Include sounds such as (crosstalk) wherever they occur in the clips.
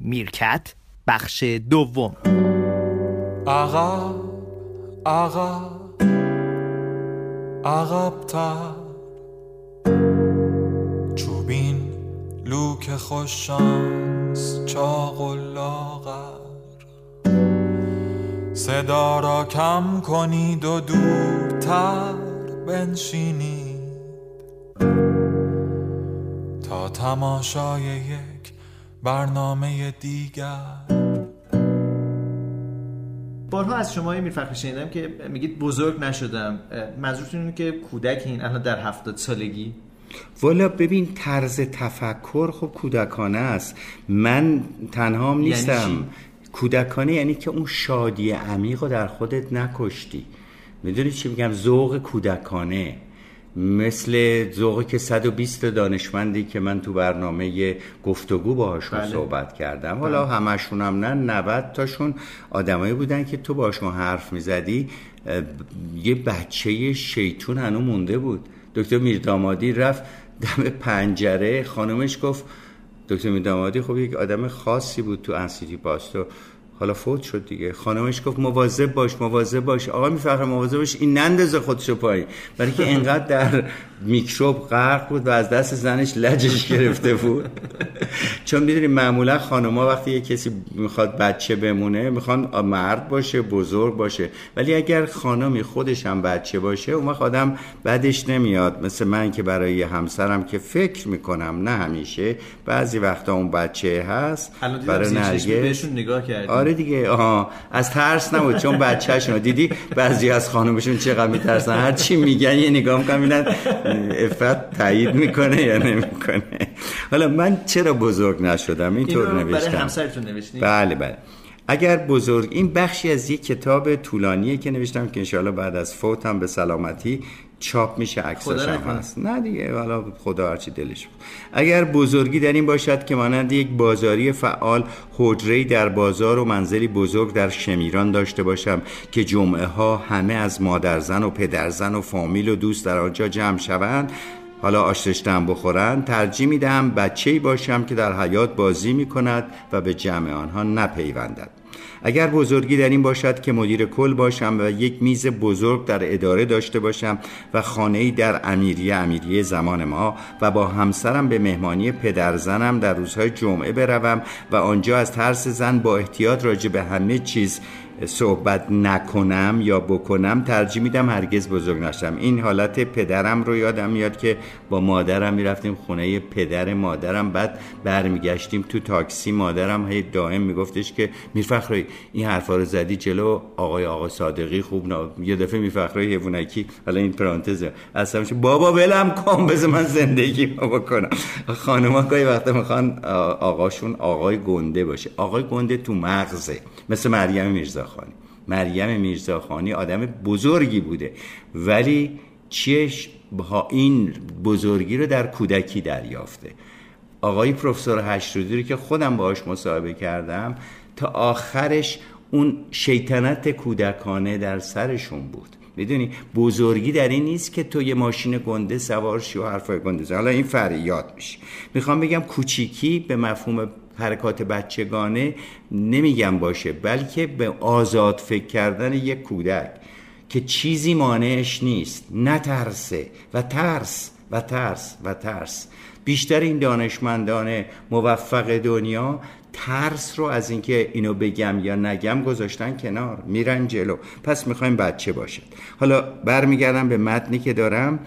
میرکت بخش دوم. عقب عقب عقبتر. چوبین لوک خوششانس چاق و لاغر. صدا را کم کنید و دورتر بنشینید. تا تماشای یک برنامه دیگر. بارها از شما میرفخر شنیدم که میگید بزرگ نشدم. منظورتون اینه که کودک این الان در هفتاد سالگی؟ والا ببین طرز تفکر خب کودکانه است. من تنهام یعنی نیستم. کودکانه یعنی که اون شادی عمیق رو در خودت نکشتی. می‌دونی چی میگم؟ ذوق کودکانه. مثل ذوقی که 120 دانشمندی که من تو برنامه گفتگو باهاشون بله. صحبت کردم. حالا همشون هم نه 90 تاشون آدمایی بودن که تو باشون حرف می‌زدی یه بچه شیطون هنو مونده بود. دکتر میردامادی رفت دم پنجره خانمش گفت دکتر میردامادی خب یک آدم خاصی بود تو انسیتی پاستو حالا فوت شد دیگه. خانمش گفت مواظب باش مواظب باش. آقا میفخر مواظب باش این نندازه خودشو پایین. برای که اینقدر در میکروب غرق بود و از دست زنش لجش گرفته بود. چون می‌دونی معمولا خانوما وقتی یه کسی می‌خواد بچه بمونه می‌خوان مرد باشه بزرگ باشه. ولی اگر خانمی خودش هم بچه باشه اون وقت آدم بعدش نمیاد. مثل من که برای همسرم که فکر می‌کنم نه همیشه بعضی وقتا اون بچه هست برای نرگس. بهشون نگاه کردیم. آره دیگه. آها. از ترس نبود چون بچه‌شون دیدی بعضی از خانمشون چقدر میترسن؟ هر چی میگن یه نگاه می‌کنن می‌بینن افت تایید می‌کنه یا نمی‌کنه. حالا من چرا بزرگ نشدم؟ اینطور اینو برای نوشتم. همسرتون نوشتین؟ بله بله. اگر بزرگ این بخشی از یک کتاب طولانیه که نوشتم که انشاءالله بعد از فوتم به سلامتی چاپ میشه عکساش خدا هم. هست نه دیگه حالا خدا هرچی دلش بود. اگر بزرگی در این باشد که مانند یک بازاری فعال حجره در بازار و منزلی بزرگ در شمیران داشته باشم که جمعه ها همه از مادرزن و پدرزن و فامیل و دوست در آنجا جمع شوند حالا آشتشتم بخورند ترجیح می‌دهم بچه‌ای باشم که در حیات بازی می کند و به جمع آنها نپیوندد اگر بزرگی در این باشد که مدیر کل باشم و یک میز بزرگ در اداره داشته باشم و خانه‌ای در امیریه امیریه زمان ما و با همسرم به مهمانی پدرزنم در روزهای جمعه بروم و آنجا از ترس زن با احتیاط راجع به همه چیز صحبت نکنم یا بکنم ترجیح میدم هرگز بزرگ نشم. این حالت پدرم رو یادم میاد که با مادرم می‌رفتیم خونه پدر مادرم بعد برمیگشتیم تو تاکسی. مادرم هی دائم میگفتش که میرفخرایی این حرفا رو زدی جلو؟ آقای آقا صادقی خوب نا... یه دفعه میرفخرایی حیوانکی. حالا این پرانتزه اصلا بابا ولم کن بذار من زندگی رو بکنم. خانوما گاهی وقتا می‌خوان آقاشون آقای گنده باشه. آقای گنده تو مغزه مثل مریم میرزاخانی. مریم میرزاخانی آدم بزرگی بوده. ولی چیش با این بزرگی رو در کودکی دریافته. آقای پروفسور هشتودی رو که خودم باهاش مصاحبه کردم تا آخرش اون شیطنت کودکانه در سرشون بود. می‌دونی؟ بزرگی در این نیست که تو یه ماشین گنده سوار شی و حرفای گنده. حالا این فریاد میشه. می‌خوام بگم کوچیکی به مفهوم حرکات بچگانه نمیگم باشه بلکه به آزاد فکر کردن یک کودک که چیزی مانعش نیست نترسه و ترس و ترس و ترس. بیشتر این دانشمندان موفق دنیا ترس رو از اینکه اینو بگم یا نگم گذاشتن کنار میرن جلو. پس می‌خوایم بچه باشد حالا برمیگردم به متنی که دارم.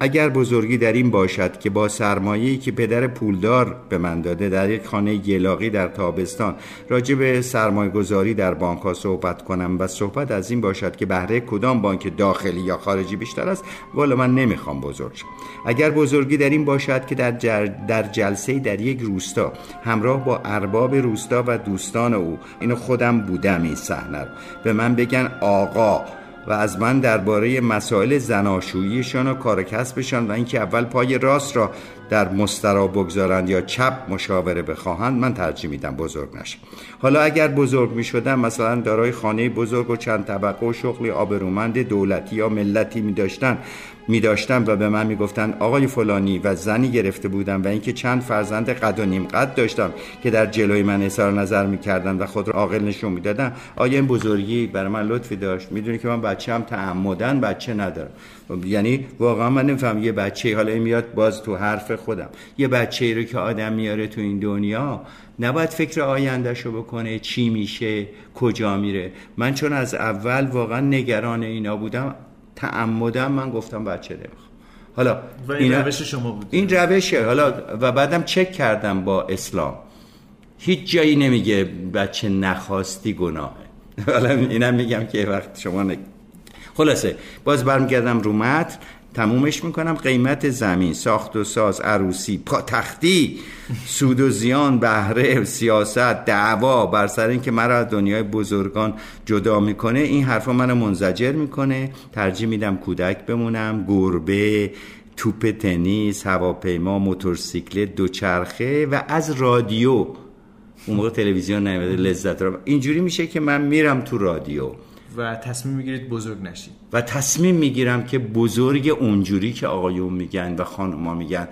اگر بزرگی در این باشد که با سرمایه‌ای که پدر پولدار به من داده در یک خانه گلاقی در تابستان راجع به سرمایه گذاری در بانک ها صحبت کنم و صحبت از این باشد که بهره کدام بانک داخلی یا خارجی بیشتر است والا من نمی‌خوام بزرگ شم. اگر بزرگی در این باشد که در, جر در جلسه در یک روستا همراه با ارباب روستا و دوستان او اینو خودم بودم این صحنه رو. به من بگن آقا و از من درباره مسائل زناشوییشان و کار کسبشان و اینکه اول پای راست را در مسترا بگذارند یا چپ مشاوره بخواهند من ترجیح میدم بزرگ نشم. حالا اگر بزرگ می شدم مثلا دارای خانه بزرگ و چند طبقه و شغلی آبرومند دولتی یا ملتی می داشتن می داشتم و به من می گفتن آقای فلانی و زنی گرفته بودم و اینکه چند فرزند قد و نیم قد داشتم که در جلوی من اظهار نظر می کردن و خود را عاقل نشون می دادن آیا این بزرگی برای من لطفی داشت. می‌دونی که من بچه هم تعمدن بچه ندارم. یعنی واقعا من نمیفهم یه بچه حالا میاد باز تو حرف خودم. یه بچه ای رو که آدم میاره تو این دنیا نباید فکر آیندهشو بکنه چی میشه کجا میره. من چون از اول واقعا نگران اینا بودم تعمدم من گفتم بچه نمی‌خوام. حالا و این روش شما بود. این روشه. حالا و بعدم چک کردم با اسلام. هیچ جایی نمیگه بچه نخواستی گناهه. (laughs) حالا اینم میگم که وقت شما. خلاصه باز برمیگردم رو متن تمومش می‌کنم. قیمت زمین ساخت و ساز عروسی تختی سود و زیان بهره سیاست دعوا بر سر اینکه مرا از دنیای بزرگان جدا می‌کنه این حرفا منو منزجر می‌کنه. ترجیح میدم کودک بمونم گربه توپ تنیس هواپیما موتورسیکلت دوچرخه و از رادیو. اون موقع تلویزیون نمیده لذت رو اینجوری میشه که من میرم تو رادیو. و تصمیم می‌گیرید بزرگ نشید. و تصمیم می‌گیرم که بزرگ اونجوری که آقایون میگن و خانوما میگن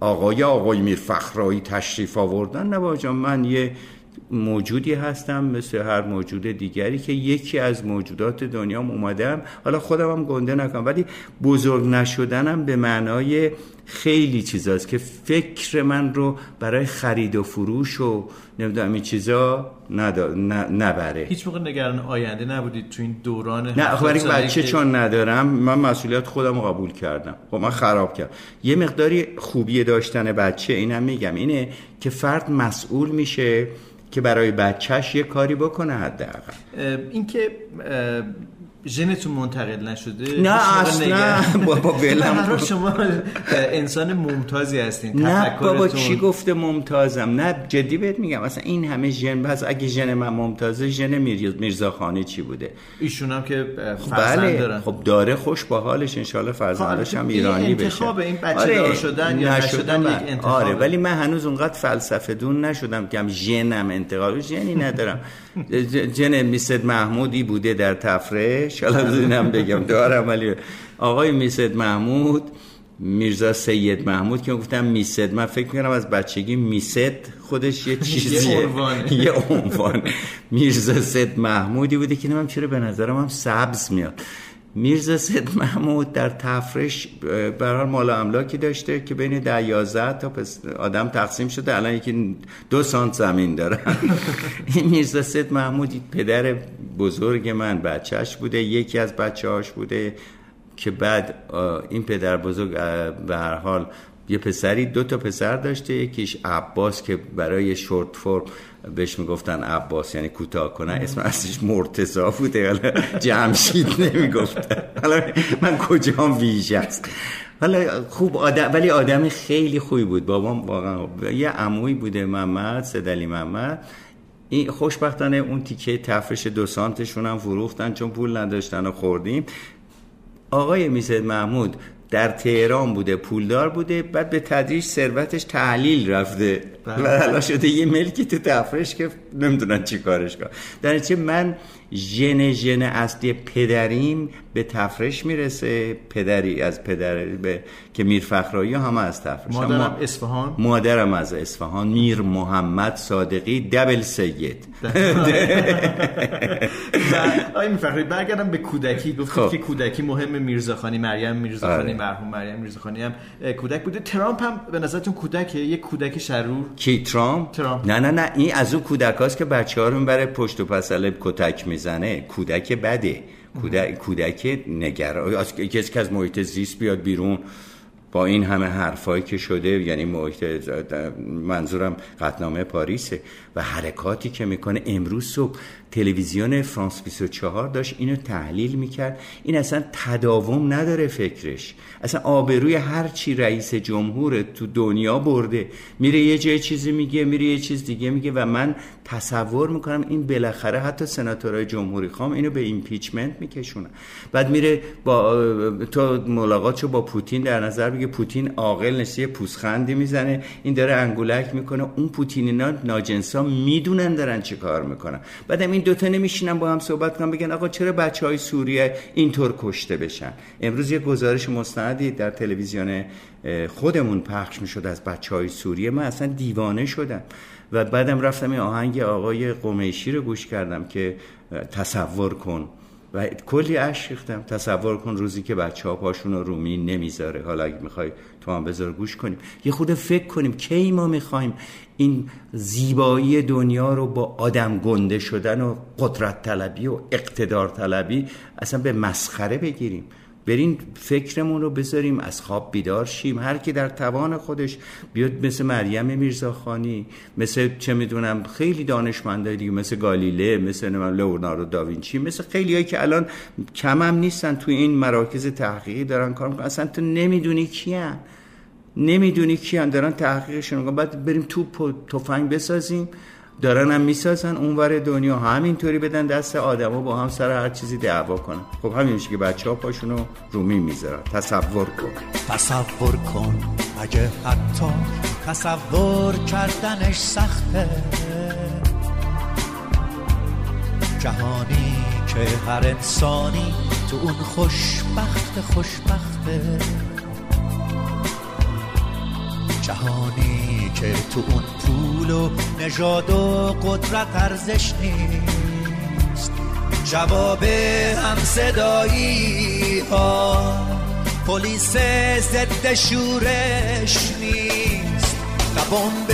آقای آقای میر فخرایی تشریف آوردن. نه من یه موجودی هستم مثل هر موجود دیگری که یکی از موجودات دنیا اومدم. حالا خودم هم گنده نکنم ولی بزرگ نشدنم به معنای خیلی چیزاست که فکر من رو برای خرید و فروش و نمی‌دونم این چیزا نبره. هیچ موقع نگران آینده نبودید تو این دوران نه خب بچه چون ندارم من مسئولیت خودم رو قبول کردم. خب من خراب کردم. یه مقداری خوبی داشتن بچه اینم میگم اینه که فرد مسئول میشه که برای بچهش یه کاری بکنه حداقل. اینکه ژنتون منتقل نشده؟ نه اصلا. (laughs) بابا ولم شما انسان ممتازی هستین نه بابا چی گفته ممتازم؟ نه جدی بهت میگم اصلا این همه ژن پس اگه ژن من ممتازه ژن میرزا خانی چی بوده؟ ایشون هم که فرزند بله. دارن. خب داره خوش با حالش ان فرزندش هم ایرانی بشه. انتخاب این بچه آره. شدن یا نشدن یک انتخاب آره ولی من هنوز اونقدر فلسفه دون نشدم که هم ژنم انتقال ژنی ندارم. (laughs) ژن میسد محمودی بوده در تفرش حالا اینم بگم دارم ولی آقای میسد محمود میرزا سید محمود که گفتم میسد. من فکر می‌کنم از بچگی میسد خودش یه چیزیه. یه عنوان. (laughs) میرزا سید محمودی بوده که من چرا به نظرم هم سبز میاد. میرزا سید محمود در تفرش برای مال املاکی داشته که بین ده یازده تا آدم تقسیم شده. الان یکی دو سانت زمین داره. (laughs) این میرزا سید محمود پدر بزرگ من بچهش بوده یکی از بچه هاش بوده که بعد این پدر بزرگ به هر حال یه پسری دو تا پسر داشته یکیش عباس که برای شورت فرم بهش می‌گفتن عباس یعنی کوتاه کنن اسم اصلیش مرتضا بوده. حالا جمشید نمی‌گفتن حالا من کجام ویژ است؟ حالا خوب آدم ولی آدم خیلی خوبی بود. بابام واقعا یه عموی بوده محمد سدلی محمد. این خوشبختانه اون تیکه تفرش دو سانتشون هم فروختن چون پول نداشتن و خوردیم. آقای می‌زد محمود در تهران بوده پولدار بوده بعد به تدریج ثروتش تحلیل رفته بله. و حالا شده یه ملکی تو تفرش که نمی‌دونن چی کارش کن در چه من ژن ژن اصلی پدریم به تفرش می‌رسه پدری از پدر به که میر فخرایی هم از تفرش مادرم اصفهان مادرم از اصفهان میر محمد صادقی دبل سید (laughs) آی میر فخرایی برگردم به کودکی گفتید خب. که کودکی مهم میرزاخانی مریم میرزاخانی آره. مرحوم مریم میرزاخانی هم کودک بوده. ترامپ هم به نظرتون کودکه؟ یک کودک شرور؟ کی ترامپ؟, ترامپ. نه نه نه این از اون کودکاست که بچه ها رو می‌بره پشت و پسله کتک می‌زنه. کودک بده. کودک کودک نگر کسی که از محیط زیست بیاد بیرون. با این همه حرفایی که شده یعنی محیط منظورم قطنامه پاریسه و حرکاتی که می‌کنه. امروز صبح تلویزیون فرانس 24 داشت اینو تحلیل می‌کرد. این اصلا تداوم نداره فکرش. اصلا آبروی هر چی رئیس جمهور تو دنیا برده. میره یه جای چیزی میگه میره یه چیز دیگه میگه و من تصور می‌کنم این بالاخره حتی سناتورهای جمهوری خواهم اینو به impeachment میکشونن. بعد میره با تو ملاقاتشو با پوتین در نظر بگیر پوتین عاقل نشسته پوسخندی می‌زنه. این داره انگولک می‌کنه. اون پوتینینا ناجنسا می‌دونن دارن چی کار می‌کنن. بعدم این دوتا نمیشینن با هم صحبت کنن بگن آقا چرا بچه های سوریه اینطور کشته بشن؟ امروز یه گزارش مستندی در تلویزیون خودمون پخش می‌شد از بچه های سوریه. من اصلا دیوانه شدم و بعدم رفتم این آهنگ آقای قمیشی رو گوش کردم که تصور کن. و کلی اشک ریختم. تصور کن روزی که بچه ها پاشون رو رومی نمی‌ذاره. حالا اگه می‌خوای تو هم بذار گوش کنیم. یه خود فکر کنیم کی ما می‌خوایم این زیبایی دنیا رو با آدم گنده شدن و قدرت طلبی و اقتدار طلبی اصلا به مسخره بگیریم. برین فکرمون رو بذاریم از خواب بیدار شیم. هر کی در توان خودش بیاد مثل مریم میرزاخانی مثل چه می‌دونم خیلی دانشمندای دیگه مثل گالیله مثل لئوناردو داوینچی مثل خیلی هایی که الان کم هم نیستن توی این مراکز تحقیقی دارن کار می‌کنن. اصلا تو نمی‌دونی کیان. نمی‌دونی کیان. دارن تحقیقشون می‌کنن. بعد بریم توپ و تفنگ بسازیم. دارن هم می‌سازن اونور دنیا. همینطوری بدن دست آدما با هم سر هر چیزی دعوا کنن. خب همین که بچه ها پاشونو رومی می‌ذارن. تصور کن. تصور کن. اگه حتی تصور کردنش سخته. جهانی که هر انسانی تو اون خوشبخت خوشبخته. جهانی که تو اون پول و نژاد و قدرت ارزش نیست. جواب هم صدایی ها پلیس ضد شورش نیست. نه بمب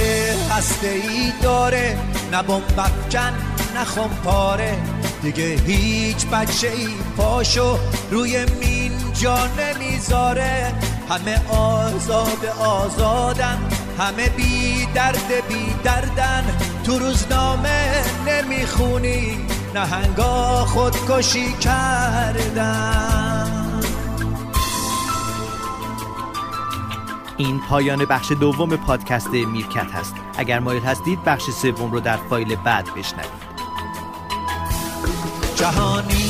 هسته ای داره نه بمب افکن نه پاره دیگه هیچ بچه ای پاشو روی مین جا نمی‌ذاره. همه آزاد آزادن همه بی درد بی دردن. تو روزنامه نمی‌خونی نهنگا خودکشی کردن. این پایان بخش دوم پادکست میرکت هست. اگر مایل هستید بخش سوم رو در فایل بعد بشنوید. جهانی